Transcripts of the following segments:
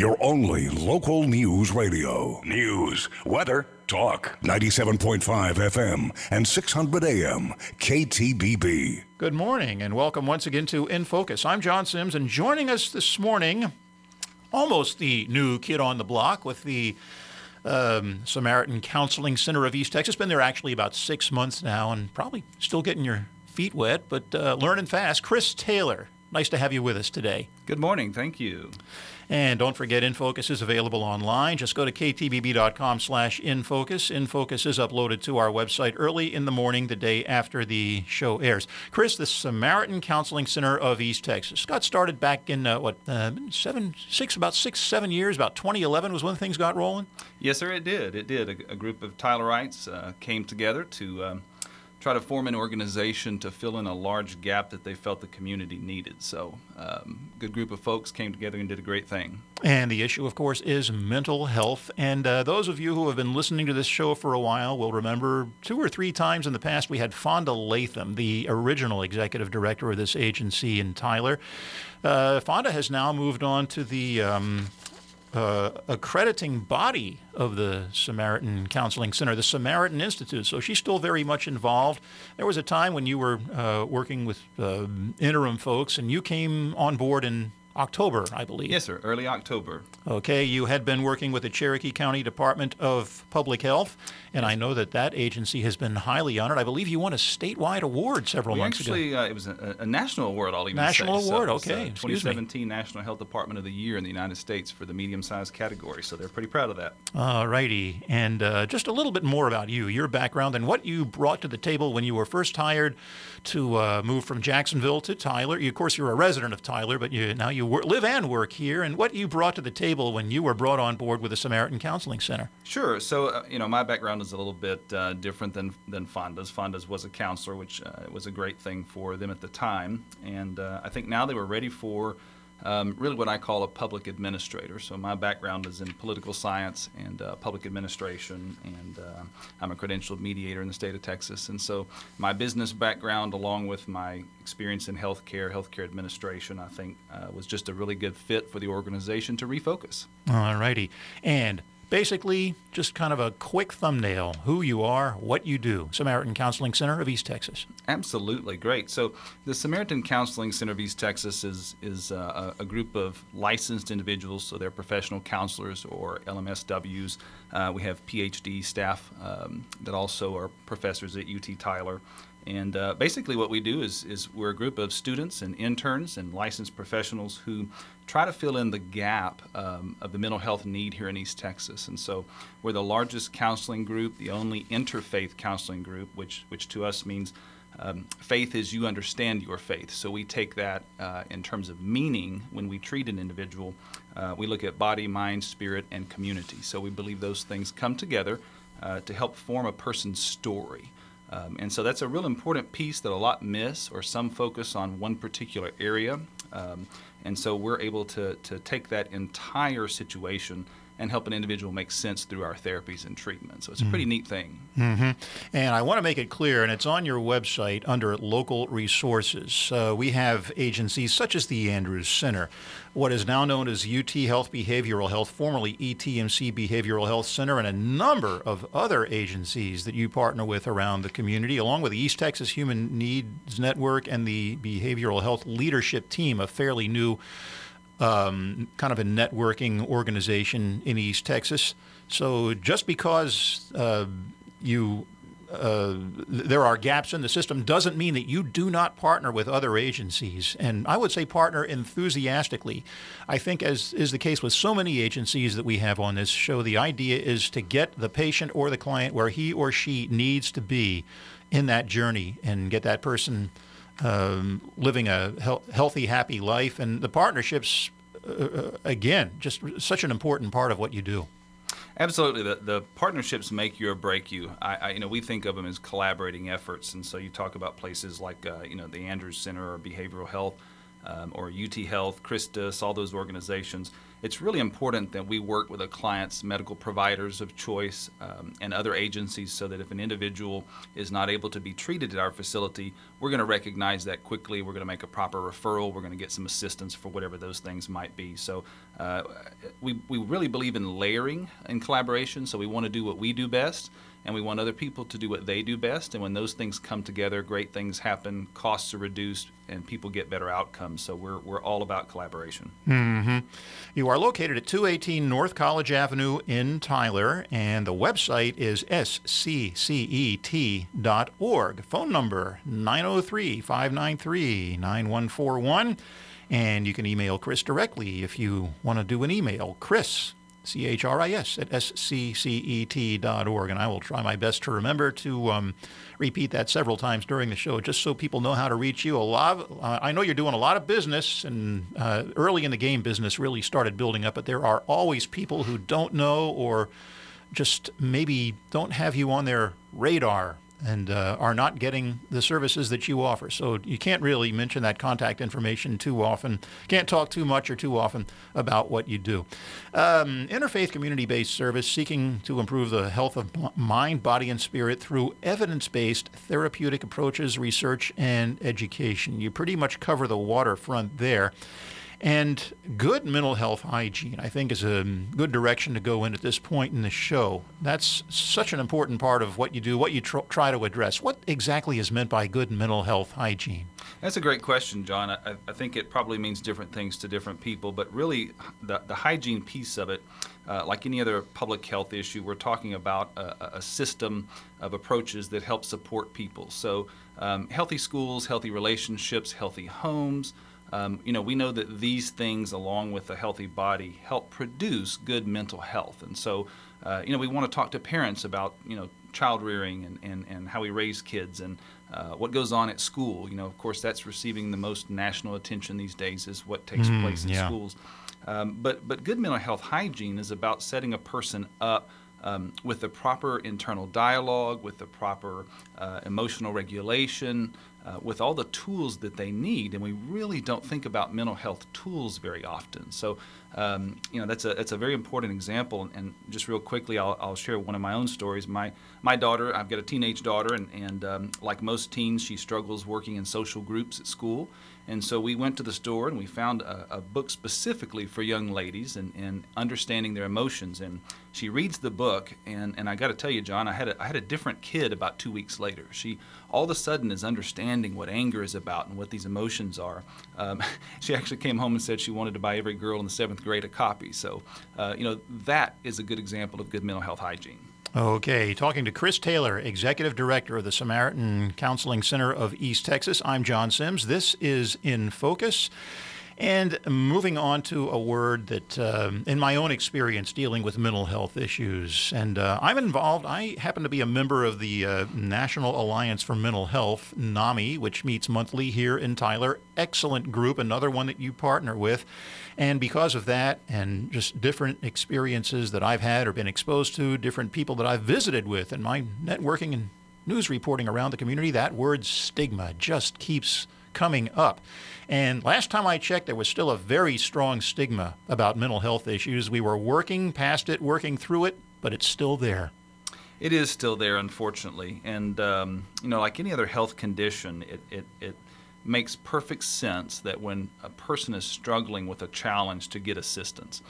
Your only local news radio. News, weather, talk. 97.5 FM and 600 AM. KTBB. Good morning and welcome once again to In Focus. I'm John Sims and joining us this morning, almost the new kid on the block with the um, Samaritan Counseling Center of East Texas. Been there actually about six months now and probably still getting your feet wet, but uh, learning fast. Chris Taylor, nice to have you with us today. Good morning. Thank you. And don't forget, InFocus is available online. Just go to ktbb.com slash InFocus. InFocus is uploaded to our website early in the morning the day after the show airs. Chris, the Samaritan Counseling Center of East Texas got started back in, uh, what, uh, seven, six, about six, seven years, about 2011 was when things got rolling? Yes, sir, it did. It did. A, a group of Tylerites uh, came together to um, try to form an organization to fill in a large gap that they felt the community needed. So, um, good group of folks came together and did a great thing. And the issue, of course, is mental health. And uh, those of you who have been listening to this show for a while will remember two or three times in the past we had Fonda Latham, the original executive director of this agency in Tyler. Uh, Fonda has now moved on to the um, uh, accrediting body of the Samaritan Counseling Center, the Samaritan Institute. So she's still very much involved. There was a time when you were uh, working with uh, interim folks, and you came on board in October, I believe. Yes, sir, early October. Okay, you had been working with the Cherokee County Department of Public Health, and I know that that agency has been highly honored. I believe you won a statewide award several we months actually, ago. Uh, it was a, a, national award, I'll even national say. award, so okay. Uh, 2017 National Health Department of the Year in the United States for the medium-sized category, so they're pretty proud of that. All righty, and uh, just a little bit more about you, your background, and what you brought to the table when you were first hired to uh, move from Jacksonville to Tyler. You, of course, you're a resident of Tyler, but you, now you work, live and work here, and what you brought to the table when you were brought on board with the Samaritan Counseling Center. Sure. So, uh, you know, my background is a little bit uh, different than, than Fonda's. Fonda's was a counselor, which uh, was a great thing for them at the time. And uh, I think now they were ready for um, really what I call a public administrator. So my background is in political science and uh, public administration, and uh, I'm a credentialed mediator in the state of Texas. And so my business background, along with my experience in healthcare, healthcare administration, I think uh, was just a really good fit for the organization to refocus. All righty. And basically just kind of a quick thumbnail who you are, what you do. Samaritan Counseling Center of East Texas. Absolutely, great. So the Samaritan Counseling Center of East Texas is is uh, a group of licensed individuals, so they're professional counselors or LMSWs. Uh, we have PhD staff um, that also are professors at UT Tyler. And uh, basically, what we do is, is we're a group of students and interns and licensed professionals who try to fill in the gap um, of the mental health need here in East Texas. And so, we're the largest counseling group, the only interfaith counseling group, which, which to us means um, faith is you understand your faith. So, we take that uh, in terms of meaning when we treat an individual. Uh, we look at body, mind, spirit, and community. So, we believe those things come together uh, to help form a person's story. Um, and so that's a real important piece that a lot miss, or some focus on one particular area. Um, and so we're able to, to take that entire situation and help an individual make sense through our therapies and treatment. So it's a pretty neat thing. Mm-hmm. And I want to make it clear, and it's on your website under local resources. Uh, we have agencies such as the Andrews Center, what is now known as UT Health Behavioral Health, formerly ETMC Behavioral Health Center, and a number of other agencies that you partner with around the community, along with the East Texas Human Needs Network and the Behavioral Health Leadership Team, a fairly new um, kind of a networking organization in East Texas. So just because uh, you uh, there are gaps in the system doesn't mean that you do not partner with other agencies. And I would say partner enthusiastically. I think, as is the case with so many agencies that we have on this show, the idea is to get the patient or the client where he or she needs to be in that journey and get that person um, living a he- healthy, happy life. And the partnerships, uh, again, just such an important part of what you do. Absolutely, the, the partnerships make you or break you. I, I, you know, we think of them as collaborating efforts, and so you talk about places like, uh, you know, the Andrews Center or Behavioral Health, um, or UT Health, Christus, all those organizations. it's really important that we work with a client's medical providers of choice um, and other agencies so that if an individual is not able to be treated at our facility, we're going to recognize that quickly. We're going to make a proper referral. We're going to get some assistance for whatever those things might be. So uh, we, we really believe in layering and collaboration. So we want to do what we do best and we want other people to do what they do best. And when those things come together, great things happen, costs are reduced, and people get better outcomes. So we're, we're all about collaboration. Mm-hmm. You are located at 218 North College Avenue in Tyler, and the website is sccet.org. Phone number 903 593 9141. And you can email Chris directly if you want to do an email. Chris C H R I S, at sccet.org. And I will try my best to remember to um, repeat that several times during the show, just so people know how to reach you. A lot of, uh, I know you're doing a lot of business, and uh, early in the game, business really started building up, but there are always people who don't know or just maybe don't have you on their radar and uh, are not getting the services that you offer. So you can't really mention that contact information too often. Can't talk too much or too often about what you do. Um, interfaith community based service seeking to improve the health of mind, body, and spirit through evidence based therapeutic approaches, research, and education. You pretty much cover the waterfront there. And good mental health hygiene, I think, is a good direction to go in at this point in the show. That's such an important part of what you do, what you tr- try to address. What exactly is meant by good mental health hygiene? That's a great question, John. I, I think it probably means different things to different people, but really, the, the hygiene piece of it, uh, like any other public health issue, we're talking about a, a system of approaches that help support people. So, um, healthy schools, healthy relationships, healthy homes. Um, you know, we know that these things, along with a healthy body, help produce good mental health. And so, uh, you know, we want to talk to parents about, you know, child rearing and, and, and how we raise kids and uh, what goes on at school. You know, of course, that's receiving the most national attention these days is what takes mm, place in yeah. schools. Um, but, but good mental health hygiene is about setting a person up um, with the proper internal dialogue, with the proper uh, emotional regulation, uh, with all the tools that they need, and we really don't think about mental health tools very often. So, um, you know, that's a that's a very important example. And just real quickly, I'll, I'll share one of my own stories. My my daughter, I've got a teenage daughter, and and um, like most teens, she struggles working in social groups at school. And so we went to the store and we found a, a, book specifically for young ladies and, and understanding their emotions. And she reads the book, and, and I got to tell you, John, I had, a, I had a different kid about two weeks later. She all of a sudden is understanding what anger is about and what these emotions are. Um, she actually came home and said she wanted to buy every girl in the seventh grade a copy. So, uh, you know, that is a good example of good mental health hygiene. Okay, talking to Chris Taylor, Executive Director of the Samaritan Counseling Center of East Texas. I'm John Sims. This is In Focus. And moving on to a word that, uh, in my own experience dealing with mental health issues, and uh, I'm involved, I happen to be a member of the uh, National Alliance for Mental Health, NAMI, which meets monthly here in Tyler. Excellent group, another one that you partner with. And because of that, and just different experiences that I've had or been exposed to, different people that I've visited with, and my networking and news reporting around the community, that word stigma just keeps coming up. And last time I checked, there was still a very strong stigma about mental health issues. We were working past it, working through it, but it's still there. It is still there, unfortunately. And, um, you know, like any other health condition, it, it, it makes perfect sense that when a person is struggling with a challenge to get assistance.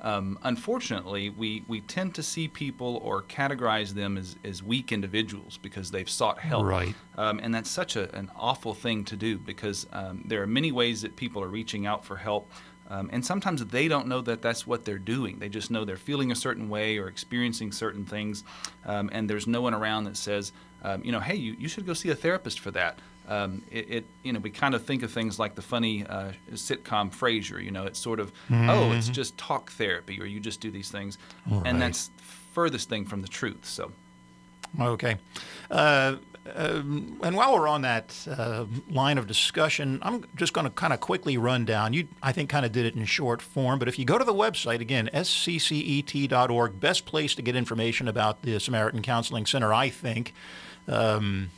Um, unfortunately, we, we tend to see people or categorize them as, as weak individuals because they've sought help. Right. Um, and that's such a, an awful thing to do because um, there are many ways that people are reaching out for help. Um, and sometimes they don't know that that's what they're doing. They just know they're feeling a certain way or experiencing certain things. Um, and there's no one around that says, um, you know, hey, you, you should go see a therapist for that um, it, it, you know we kind of think of things like the funny uh, sitcom Frasier. You know, it's sort of mm-hmm. oh, it's just talk therapy, or you just do these things, right. and that's furthest thing from the truth. So, okay. Uh, uh, and while we're on that uh, line of discussion, I'm just going to kind of quickly run down. You, I think, kind of did it in short form, but if you go to the website again, sccet.org, best place to get information about the Samaritan Counseling Center, I think. Um,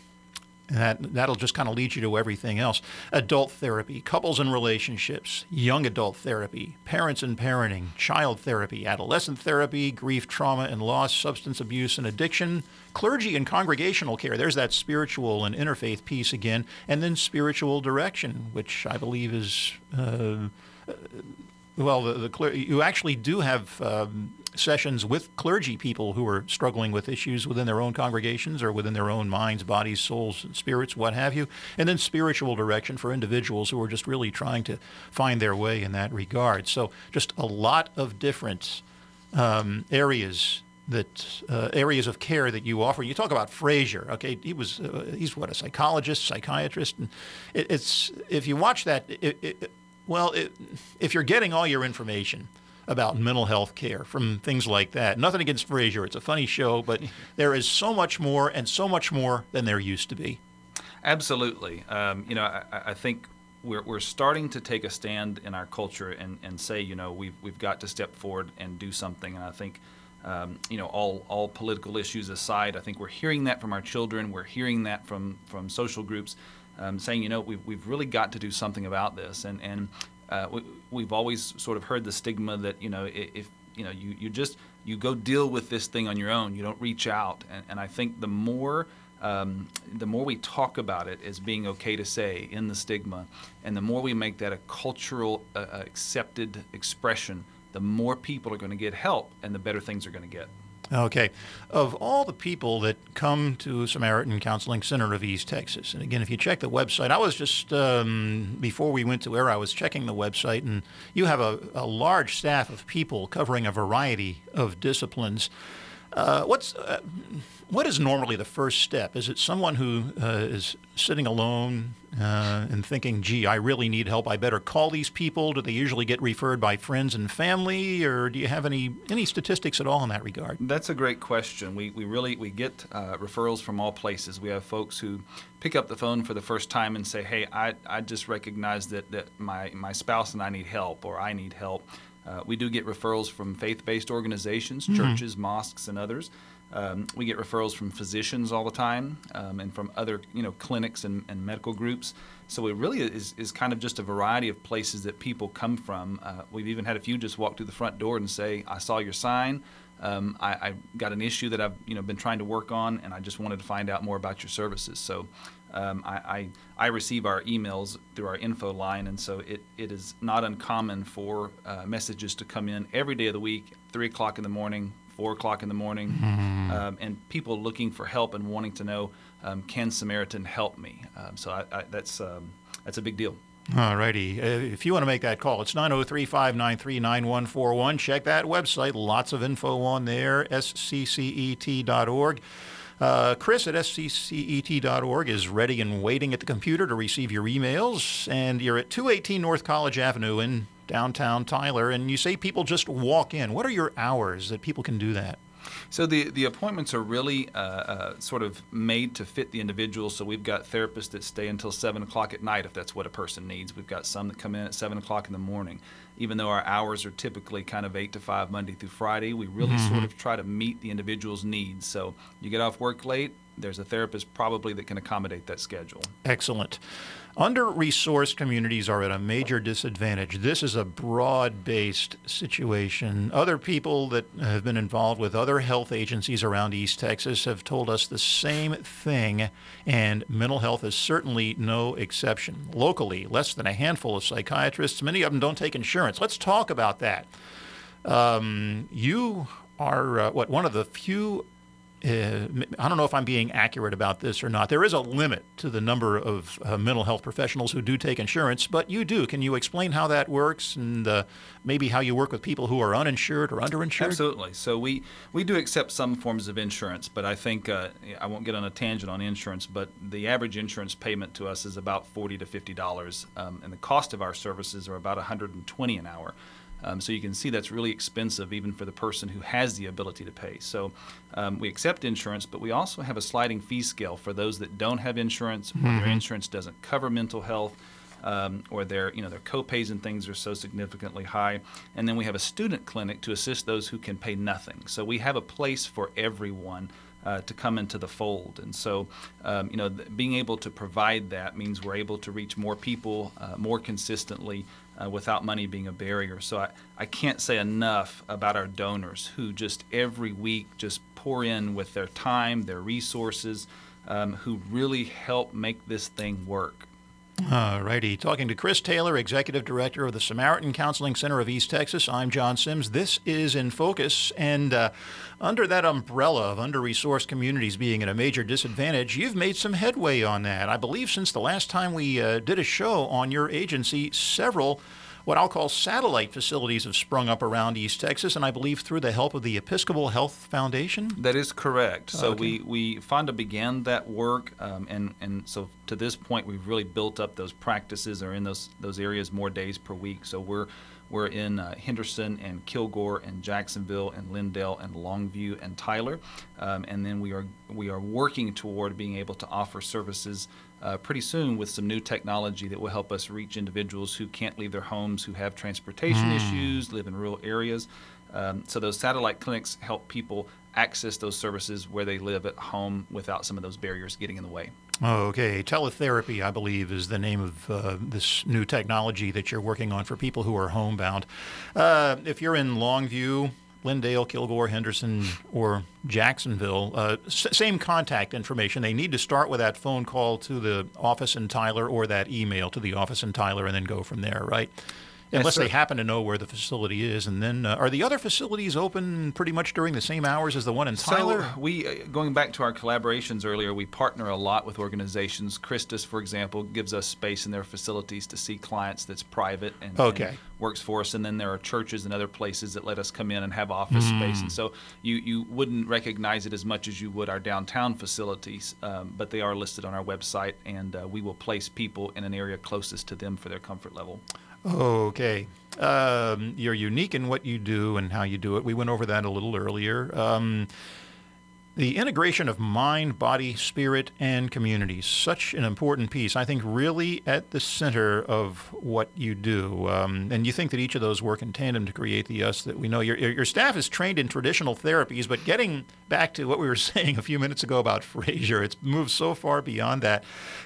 that, that'll just kind of lead you to everything else. Adult therapy, couples and relationships, young adult therapy, parents and parenting, child therapy, adolescent therapy, grief, trauma and loss, substance abuse and addiction, clergy and congregational care. There's that spiritual and interfaith piece again. And then spiritual direction, which I believe is. Uh, well, the, the you actually do have um, sessions with clergy people who are struggling with issues within their own congregations or within their own minds, bodies, souls, spirits, what have you, and then spiritual direction for individuals who are just really trying to find their way in that regard. So, just a lot of different um, areas that uh, areas of care that you offer. You talk about Frasier. Okay, he was uh, he's what a psychologist, psychiatrist, and it, it's if you watch that, it, it, well, if you're getting all your information about mental health care from things like that, nothing against Frasier. It's a funny show, but there is so much more and so much more than there used to be. Absolutely. Um, you know, I, I think we're, we're starting to take a stand in our culture and, and say, you know, we've, we've got to step forward and do something. And I think, um, you know, all, all political issues aside, I think we're hearing that from our children. We're hearing that from, from social groups um, saying, you know, we've, we've really got to do something about this. And, and uh, we, have always sort of heard the stigma that, you know, if, you know, you, you just, you go deal with this thing on your own, you don't reach out. And, and I think the more, um, the more we talk about it as being okay to say in the stigma, and the more we make that a cultural uh, accepted expression, the more people are going to get help and the better things are going to get. Okay. Of all the people that come to Samaritan Counseling Center of East Texas, and again, if you check the website, I was just, um, before we went to air, I was checking the website, and you have a, a large staff of people covering a variety of disciplines. Uh, what's uh, what is normally the first step? Is it someone who uh, is sitting alone uh, and thinking, "Gee, I really need help. I better call these people"? Do they usually get referred by friends and family, or do you have any any statistics at all in that regard? That's a great question. We we really we get uh, referrals from all places. We have folks who pick up the phone for the first time and say, "Hey, I I just recognize that that my my spouse and I need help, or I need help." Uh, we do get referrals from faith-based organizations, mm-hmm. churches, mosques, and others. Um, we get referrals from physicians all the time um, and from other you know clinics and, and, medical groups. So it really is, is kind of just a variety of places that people come from. Uh, we've even had a few just walk through the front door and say, "I saw your sign. Um, I, I, got an issue that I've you know been trying to work on, and I just wanted to find out more about your services." So um, I, I, I, receive our emails through our info line, and so it, it is not uncommon for uh, messages to come in every day of the week, three o'clock in the morning, four o'clock in the morning, mm-hmm. um, and people looking for help and wanting to know, um, can Samaritan help me? Um, so I, I, that's um, that's a big deal. All righty. Uh, if you want to make that call, it's 903 593 9141. Check that website. Lots of info on there, sccet.org. Uh, Chris at sccet.org is ready and waiting at the computer to receive your emails. And you're at 218 North College Avenue in downtown Tyler, and you say people just walk in. What are your hours that people can do that? So the the appointments are really uh, uh, sort of made to fit the individual. So we've got therapists that stay until seven o'clock at night if that's what a person needs. We've got some that come in at seven o'clock in the morning. Even though our hours are typically kind of eight to five Monday through Friday, we really mm-hmm. sort of try to meet the individual's needs. So you get off work late, there's a therapist probably that can accommodate that schedule. Excellent. Under resourced communities are at a major disadvantage. This is a broad based situation. Other people that have been involved with other health agencies around East Texas have told us the same thing, and mental health is certainly no exception. Locally, less than a handful of psychiatrists, many of them don't take insurance. Let's talk about that. Um, you are uh, what one of the few uh, I don't know if I'm being accurate about this or not. There is a limit to the number of uh, mental health professionals who do take insurance, but you do. Can you explain how that works and uh, maybe how you work with people who are uninsured or underinsured? Absolutely. So we, we do accept some forms of insurance, but I think uh, I won't get on a tangent on insurance, but the average insurance payment to us is about 40 to $50, um, and the cost of our services are about 120 an hour. Um, so you can see that's really expensive even for the person who has the ability to pay. So um, we accept insurance, but we also have a sliding fee scale for those that don't have insurance, mm-hmm. or their insurance doesn't cover mental health. Um, or their you know their copays and things are so significantly high. And then we have a student clinic to assist those who can pay nothing. So we have a place for everyone uh, to come into the fold. And so, um, you know, th- being able to provide that means we're able to reach more people uh, more consistently uh, without money being a barrier. So I, I can't say enough about our donors who just every week just pour in with their time, their resources, um, who really help make this thing work. All righty. Talking to Chris Taylor, Executive Director of the Samaritan Counseling Center of East Texas. I'm John Sims. This is In Focus. And uh, under that umbrella of under resourced communities being at a major disadvantage, you've made some headway on that. I believe since the last time we uh, did a show on your agency, several what I'll call satellite facilities have sprung up around East Texas, and I believe through the help of the Episcopal Health Foundation. That is correct. So okay. we, we Fonda began that work, um, and and so to this point, we've really built up those practices or in those those areas more days per week. So we're we're in uh, Henderson and Kilgore and Jacksonville and Lindale and Longview and Tyler, um, and then we are we are working toward being able to offer services uh, pretty soon with some new technology that will help us reach individuals who can't leave their homes, who have transportation mm. issues, live in rural areas. Um, so those satellite clinics help people access those services where they live at home without some of those barriers getting in the way. Okay, teletherapy, I believe, is the name of uh, this new technology that you're working on for people who are homebound. Uh, if you're in Longview, Lindale, Kilgore, Henderson, or Jacksonville, uh, s- same contact information. They need to start with that phone call to the office in Tyler or that email to the office in Tyler and then go from there, right? Unless they happen to know where the facility is. And then, uh, are the other facilities open pretty much during the same hours as the one in Tyler? So we, uh, going back to our collaborations earlier, we partner a lot with organizations. Christus, for example, gives us space in their facilities to see clients that's private and, okay. and works for us. And then there are churches and other places that let us come in and have office mm. space. And so you you wouldn't recognize it as much as you would our downtown facilities, um, but they are listed on our website, and uh, we will place people in an area closest to them for their comfort level. Okay. Um, you're unique in what you do and how you do it. We went over that a little earlier. Um, the integration of mind, body, spirit, and community, such an important piece. I think really at the center of what you do. Um, and you think that each of those work in tandem to create the us that we know. Your, your staff is trained in traditional therapies, but getting back to what we were saying a few minutes ago about Frasier, it's moved so far beyond that.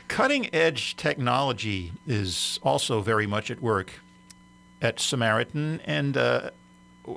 Cutting edge technology is also very much at work at Samaritan. And uh,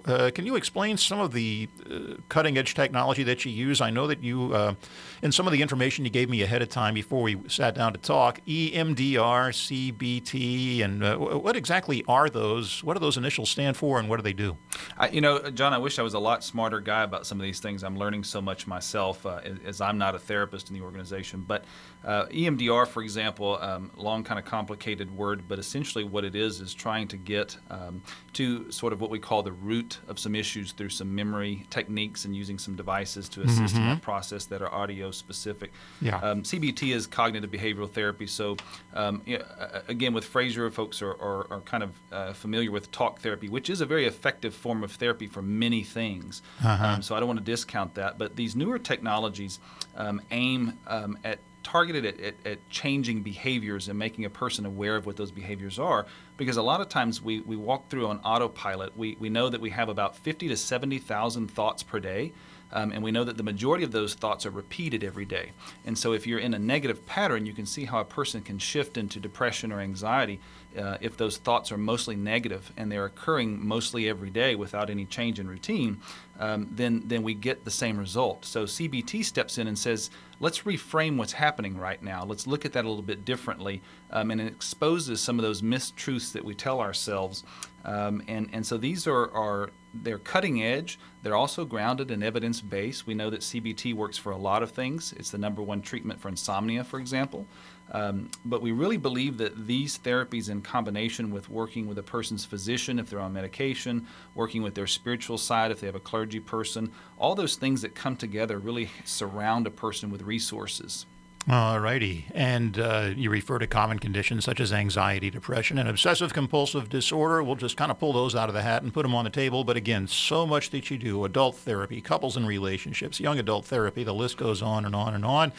uh, can you explain some of the uh, cutting edge technology that you use? I know that you, uh, in some of the information you gave me ahead of time before we sat down to talk, EMDR, CBT, and uh, what exactly are those? What do those initials stand for, and what do they do? I, you know, John, I wish I was a lot smarter guy about some of these things. I'm learning so much myself uh, as I'm not a therapist in the organization. But uh, EMDR, for example, um, long kind of complicated word, but essentially what it is is trying to get um, to sort of what we call the root of some issues through some memory techniques and using some devices to assist mm-hmm. in that process that are audio specific. Yeah. Um, CBT is cognitive behavioral therapy. So um, you know, again, with Frasier, folks are, are, are kind of uh, familiar with talk therapy, which is a very effective form of therapy for many things. Uh-huh. Um, so I don't want to discount that. But these newer technologies um, aim at targeted at, at, at, changing behaviors and making a person aware of what those behaviors are. Because a lot of times we, we walk through on autopilot. We, we know that we have about 50 to 70,000 thoughts per day. Um, and we know that the majority of those thoughts are repeated every day. And so, if you're in a negative pattern, you can see how a person can shift into depression or anxiety uh, if those thoughts are mostly negative and they're occurring mostly every day without any change in routine, um, then then we get the same result. So CBT steps in and says, let's reframe what's happening right now. Let's look at that a little bit differently, um, and it exposes some of those mistruths that we tell ourselves. Um, and and so these are are they're cutting edge. They're also grounded in evidence base. We know that CBT works for a lot of things. It's the number one treatment for insomnia, for example. Um, but we really believe that these therapies, in combination with working with a person's physician if they're on medication, working with their spiritual side if they have a clergy person, all those things that come together really surround a person with resources. All righty. And uh, you refer to common conditions such as anxiety, depression, and obsessive compulsive disorder. We'll just kind of pull those out of the hat and put them on the table. But again, so much that you do adult therapy, couples and relationships, young adult therapy, the list goes on and on and on.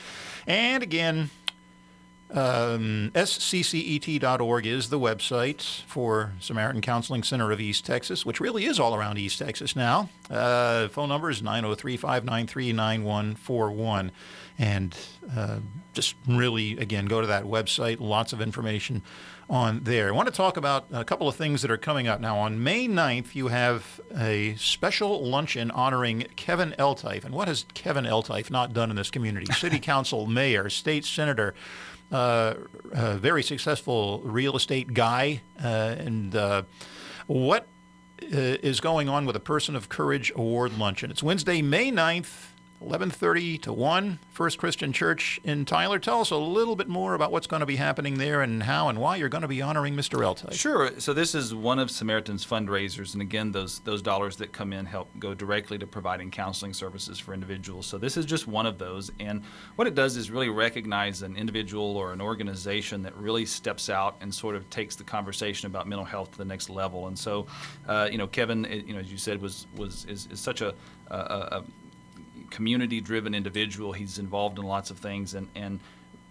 And again, Um, SCCET.org is the website for Samaritan Counseling Center of East Texas, which really is all around East Texas now. Uh, phone number is 903 593 9141. And uh, just really, again, go to that website. Lots of information on there. I want to talk about a couple of things that are coming up now. On May 9th, you have a special luncheon honoring Kevin Eltife. And what has Kevin Eltife not done in this community? City Council, Mayor, State Senator, uh, a very successful real estate guy. Uh, and uh, what uh, is going on with a Person of Courage Award luncheon? It's Wednesday, May 9th 11:30 to 1, First Christian Church in Tyler. Tell us a little bit more about what's going to be happening there and how and why you're going to be honoring Mr. Eltife. Sure. So this is one of Samaritan's fundraisers, and again, those those dollars that come in help go directly to providing counseling services for individuals. So this is just one of those, and what it does is really recognize an individual or an organization that really steps out and sort of takes the conversation about mental health to the next level. And so, uh, you know, Kevin, you know, as you said, was was is, is such a, a, a community driven individual. He's involved in lots of things, and, and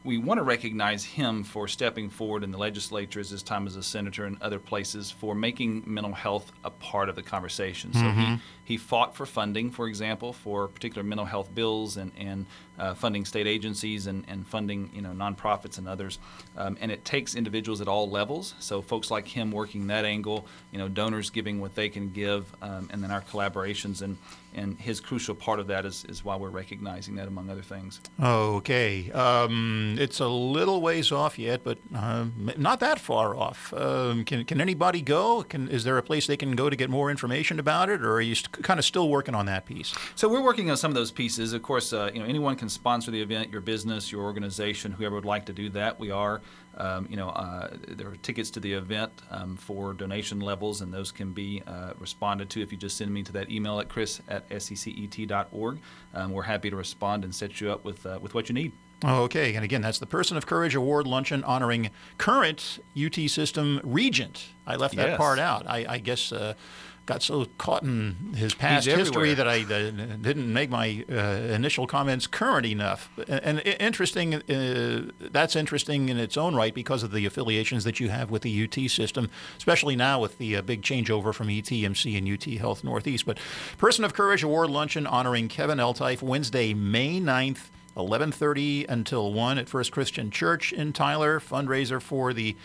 we want to recognize him for stepping forward in the legislature as his time as a senator and other places for making mental health a part of the conversation. So mm-hmm. he, he fought for funding, for example, for particular mental health bills and, and uh, funding state agencies and, and funding you know nonprofits and others. Um, and it takes individuals at all levels. So folks like him working that angle, you know, donors giving what they can give, um, and then our collaborations and and his crucial part of that is, is why we're recognizing that among other things. Okay, um, it's a little ways off yet, but uh, not that far off. Um, can can anybody go? Can is there a place they can go to get more information about it, or are you st- kind of still working on that piece? So we're working on some of those pieces. Of course, uh, you know anyone can sponsor the event, your business, your organization, whoever would like to do that. We are. Um, you know, uh, there are tickets to the event um, for donation levels, and those can be uh, responded to if you just send me to that email at chris at sccet.org. Um, we're happy to respond and set you up with, uh, with what you need. Okay, and again, that's the Person of Courage Award luncheon honoring current UT system regent. I left that yes. part out. I, I guess uh, got so caught in his past history that I uh, didn't make my uh, initial comments current enough. And, and interesting, uh, that's interesting in its own right because of the affiliations that you have with the UT system, especially now with the uh, big changeover from ETMC and UT Health Northeast. But Person of Courage Award luncheon honoring Kevin Eltife Wednesday, May 9th. 11:30 until 1 at First Christian Church in Tyler fundraiser for the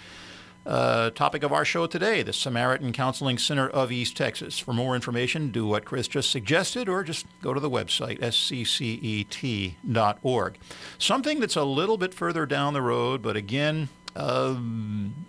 uh, topic of our show today, the Samaritan Counseling Center of East Texas. For more information, do what Chris just suggested or just go to the website, sccet.org. Something that's a little bit further down the road, but again, um,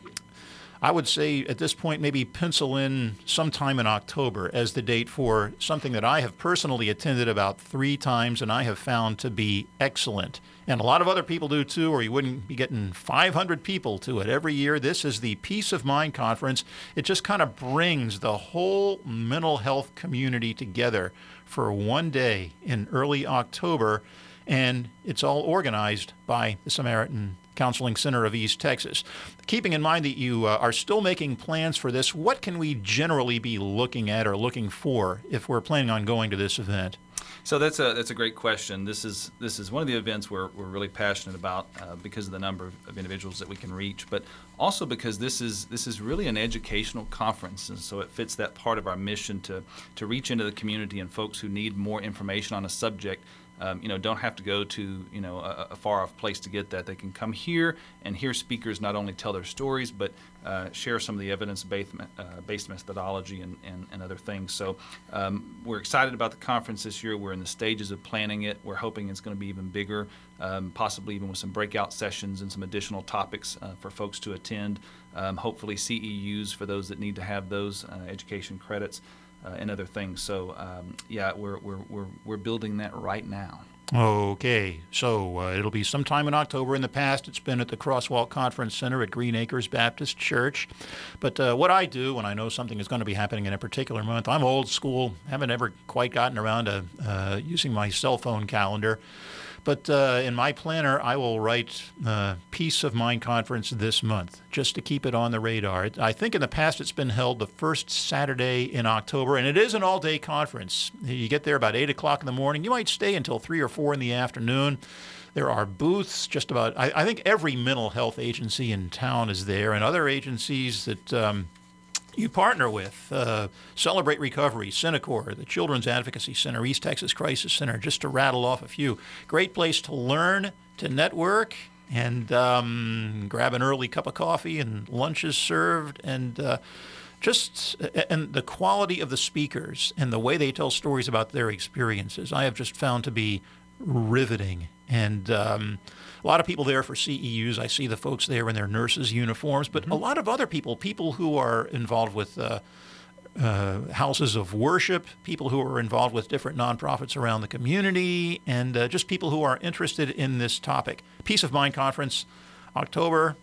I would say at this point, maybe pencil in sometime in October as the date for something that I have personally attended about three times and I have found to be excellent. And a lot of other people do too, or you wouldn't be getting 500 people to it every year. This is the Peace of Mind Conference. It just kind of brings the whole mental health community together for one day in early October, and it's all organized by the Samaritan Counseling Center of East Texas. Keeping in mind that you uh, are still making plans for this, what can we generally be looking at or looking for if we're planning on going to this event? So that's a that's a great question. This is this is one of the events we're, we're really passionate about uh, because of the number of, of, individuals that we can reach, but also because this is this is really an educational conference, and so it fits that part of our mission to to reach into the community and folks who need more information on a subject um, you know, don't have to go to you know a, a, far off place to get that. They can come here and hear speakers not only tell their stories but uh, share some of the evidence-based uh, based methodology and, and, and, other things. So um, we're excited about the conference this year. We're in the stages of planning it. We're hoping it's going to be even bigger, um, possibly even with some breakout sessions and some additional topics uh, for folks to attend. Um, hopefully CEUs for those that need to have those uh, education credits and other things. So um, yeah, we're, we're, we're, we're building that right now. Okay, so uh, it'll be sometime in October. In the past, it's been at the Crosswalk Conference Center at Green Acres Baptist Church. But uh, what I do when I know something is going to be happening in a particular month, I'm old school, haven't ever quite gotten around to uh, using my cell phone calendar. But uh, in my planner, I will write uh, Peace of Mind Conference this month just to keep it on the radar. I think in the past it's been held the first Saturday in October, and it is an all day conference. You get there about 8 o'clock in the morning. You might stay until 3 or 4 in the afternoon. There are booths just about, I, I think every mental health agency in town is there, and other agencies that. Um, you partner with uh, Celebrate Recovery, Cenikor, the Children's Advocacy Center, East Texas Crisis Center, just to rattle off a few. Great place to learn, to network, and um, grab an early cup of coffee, and lunch is served, and uh, just and the quality of the speakers and the way they tell stories about their experiences, I have just found to be riveting and. Um, a lot of people there for CEUs. I see the folks there in their nurses' uniforms, but mm-hmm. a lot of other people, people who are involved with uh, uh, houses of worship, people who are involved with different nonprofits around the community, and uh, just people who are interested in this topic. Peace of Mind Conference, October,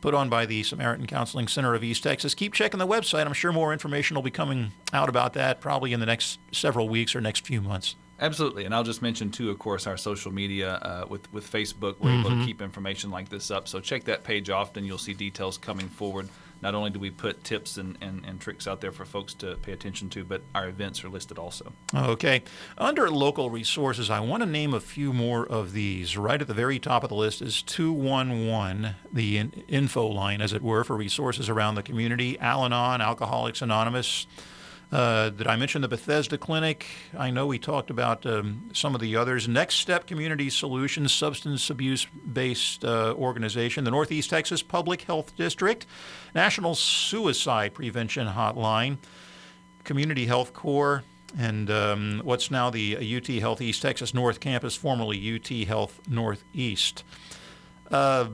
put on by the Samaritan Counseling Center of East Texas. Keep checking the website. I'm sure more information will be coming out about that probably in the next several weeks or next few months. Absolutely, and I'll just mention too, of course, our social media uh, with with Facebook. We're mm-hmm. able to mm-hmm. keep information like this up, so check that page often. You'll see details coming forward. Not only do we put tips and, and, and tricks out there for folks to pay attention to, but our events are listed also. Okay. Under local resources, I want to name a few more of these. Right at the very top of the list is 211, the info line, as it were, for resources around the community. Al Anon, Alcoholics Anonymous. Uh, did I mention the Bethesda Clinic? I know we talked about um, some of the others. Next Step Community Solutions, substance abuse based uh, organization, the Northeast Texas Public Health District, National Suicide Prevention Hotline, Community Healthcore, and um, what's now the UT Health East Texas North Campus, formerly UT Health Northeast. Uh,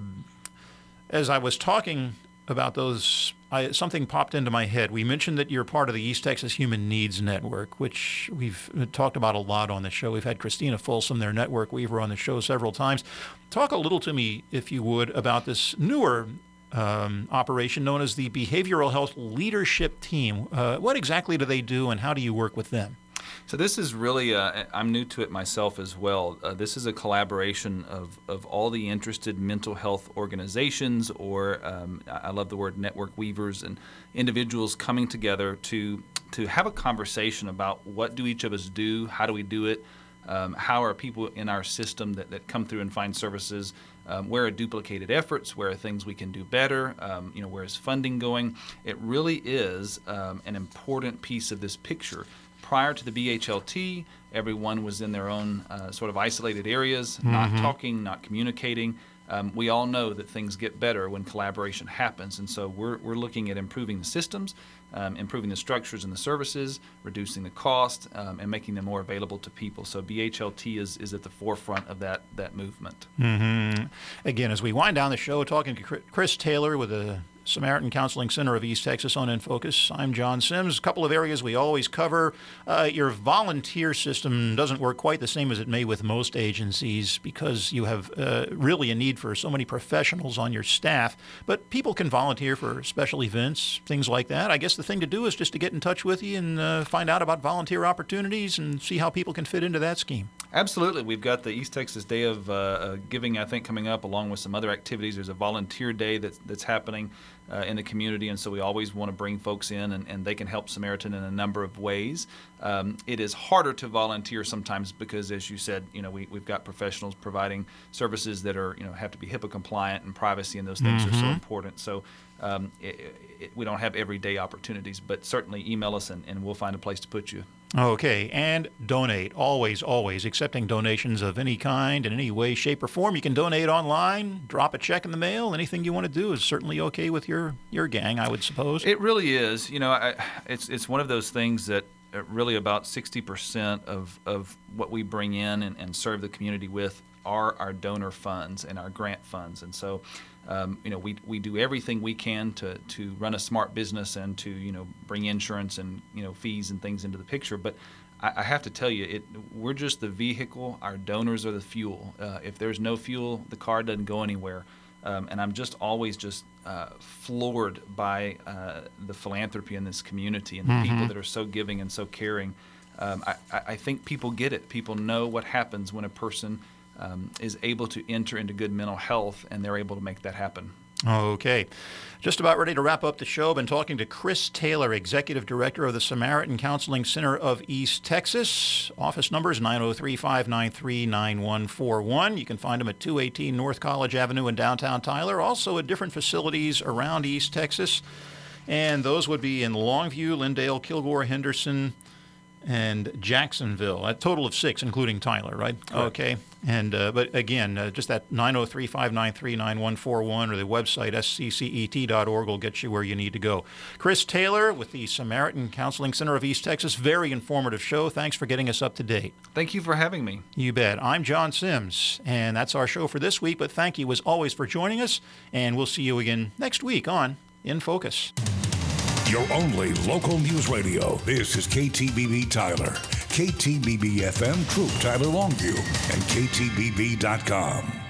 as I was talking about those I, something popped into my head. We mentioned that you're part of the East Texas Human Needs Network, which we've talked about a lot on the show. We've had Christina Folsom, their network weaver, on the show several times. Talk a little to me, if you would, about this newer um, operation known as the Behavioral Health Leadership Team. Uh, what exactly do they do, and how do you work with them? So this is really, uh, I'm new to it myself as well. Uh, this is a collaboration of, of all the interested mental health organizations, or um, I love the word network weavers, and individuals coming together to to have a conversation about what do each of us do, how do we do it, um, how are people in our system that, that come through and find services, um, where are duplicated efforts, where are things we can do better, um, you know, where is funding going. It really is um, an important piece of this picture prior to the BHLT, everyone was in their own uh, sort of isolated areas, mm-hmm. not talking, not communicating. Um, we all know that things get better when collaboration happens, and so we're, we're looking at improving the systems, um, improving the structures and the services, reducing the cost, um, and making them more available to people. So BHLT is, is at the forefront of that that movement. Mm-hmm. Again, as we wind down the show, talking to Chris Taylor with the Samaritan Counseling Center of East Texas on In Focus. I'm John Sims. A couple of areas we always cover. Uh, your volunteer system doesn't work quite the same as it may with most agencies because you have uh, really a need for so many professionals on your staff. But people can volunteer for special events, things like that. I guess the thing to do is just to get in touch with you and uh, find out about volunteer opportunities and see how people can fit into that scheme. Absolutely. We've got the East Texas Day of uh, uh, Giving, I think, coming up along with some other activities. There's a volunteer day that's, that's happening uh, in the community, and so we always want to bring folks in, and, and they can help Samaritan in a number of ways. Um, it is harder to volunteer sometimes because, as you said, you know we, we've got professionals providing services that are you know have to be HIPAA compliant, and privacy and those things mm-hmm. are so mm-hmm. important. So um, it, it, we don't have everyday opportunities, but certainly email us, and, and we'll find a place to put you. Okay, and donate. Always, always accepting donations of any kind in any way, shape, or form. You can donate online, drop a check in the mail. Anything you want to do is certainly okay with your your gang, I would suppose. It really is. You know, I, it's it's one of those things that uh, really about 60% of, of what we bring in and, and serve the community with are our donor funds and our grant funds. And so um, you know, we, we do everything we can to, to run a smart business and to, you know, bring insurance and, you know, fees and things into the picture. But I, I have to tell you, it, we're just the vehicle. Our donors are the fuel. Uh, if there's no fuel, the car doesn't go anywhere. Um, and I'm just always just uh, floored by uh, the philanthropy in this community and the mm-hmm. people that are so giving and so caring. Um, I, I think people get it. People know what happens when a person – um, is able to enter into good mental health, and they're able to make that happen. Okay. Just about ready to wrap up the show. Been talking to Chris Taylor, Executive Director of the Samaritan Counseling Center of East Texas. Office number is 903 593 9141. You can find him at 218 North College Avenue in downtown Tyler. Also at different facilities around East Texas. And those would be in Longview, Lindale, Kilgore, Henderson, and Jacksonville. A total of six, including Tyler, right? Okay. And uh, but again, uh, just that 903-593-9141 or the website sccet.org will get you where you need to go. Chris Taylor with the Samaritan Counseling Center of East Texas. Very informative show. Thanks for getting us up to date. Thank you for having me. You bet. I'm John Sims, and that's our show for this week. But thank you as always for joining us, and we'll see you again next week on In Focus. Your only local news radio. This is KTBB Tyler, KTBB FM Troup Tyler Longview, and KTBB.com.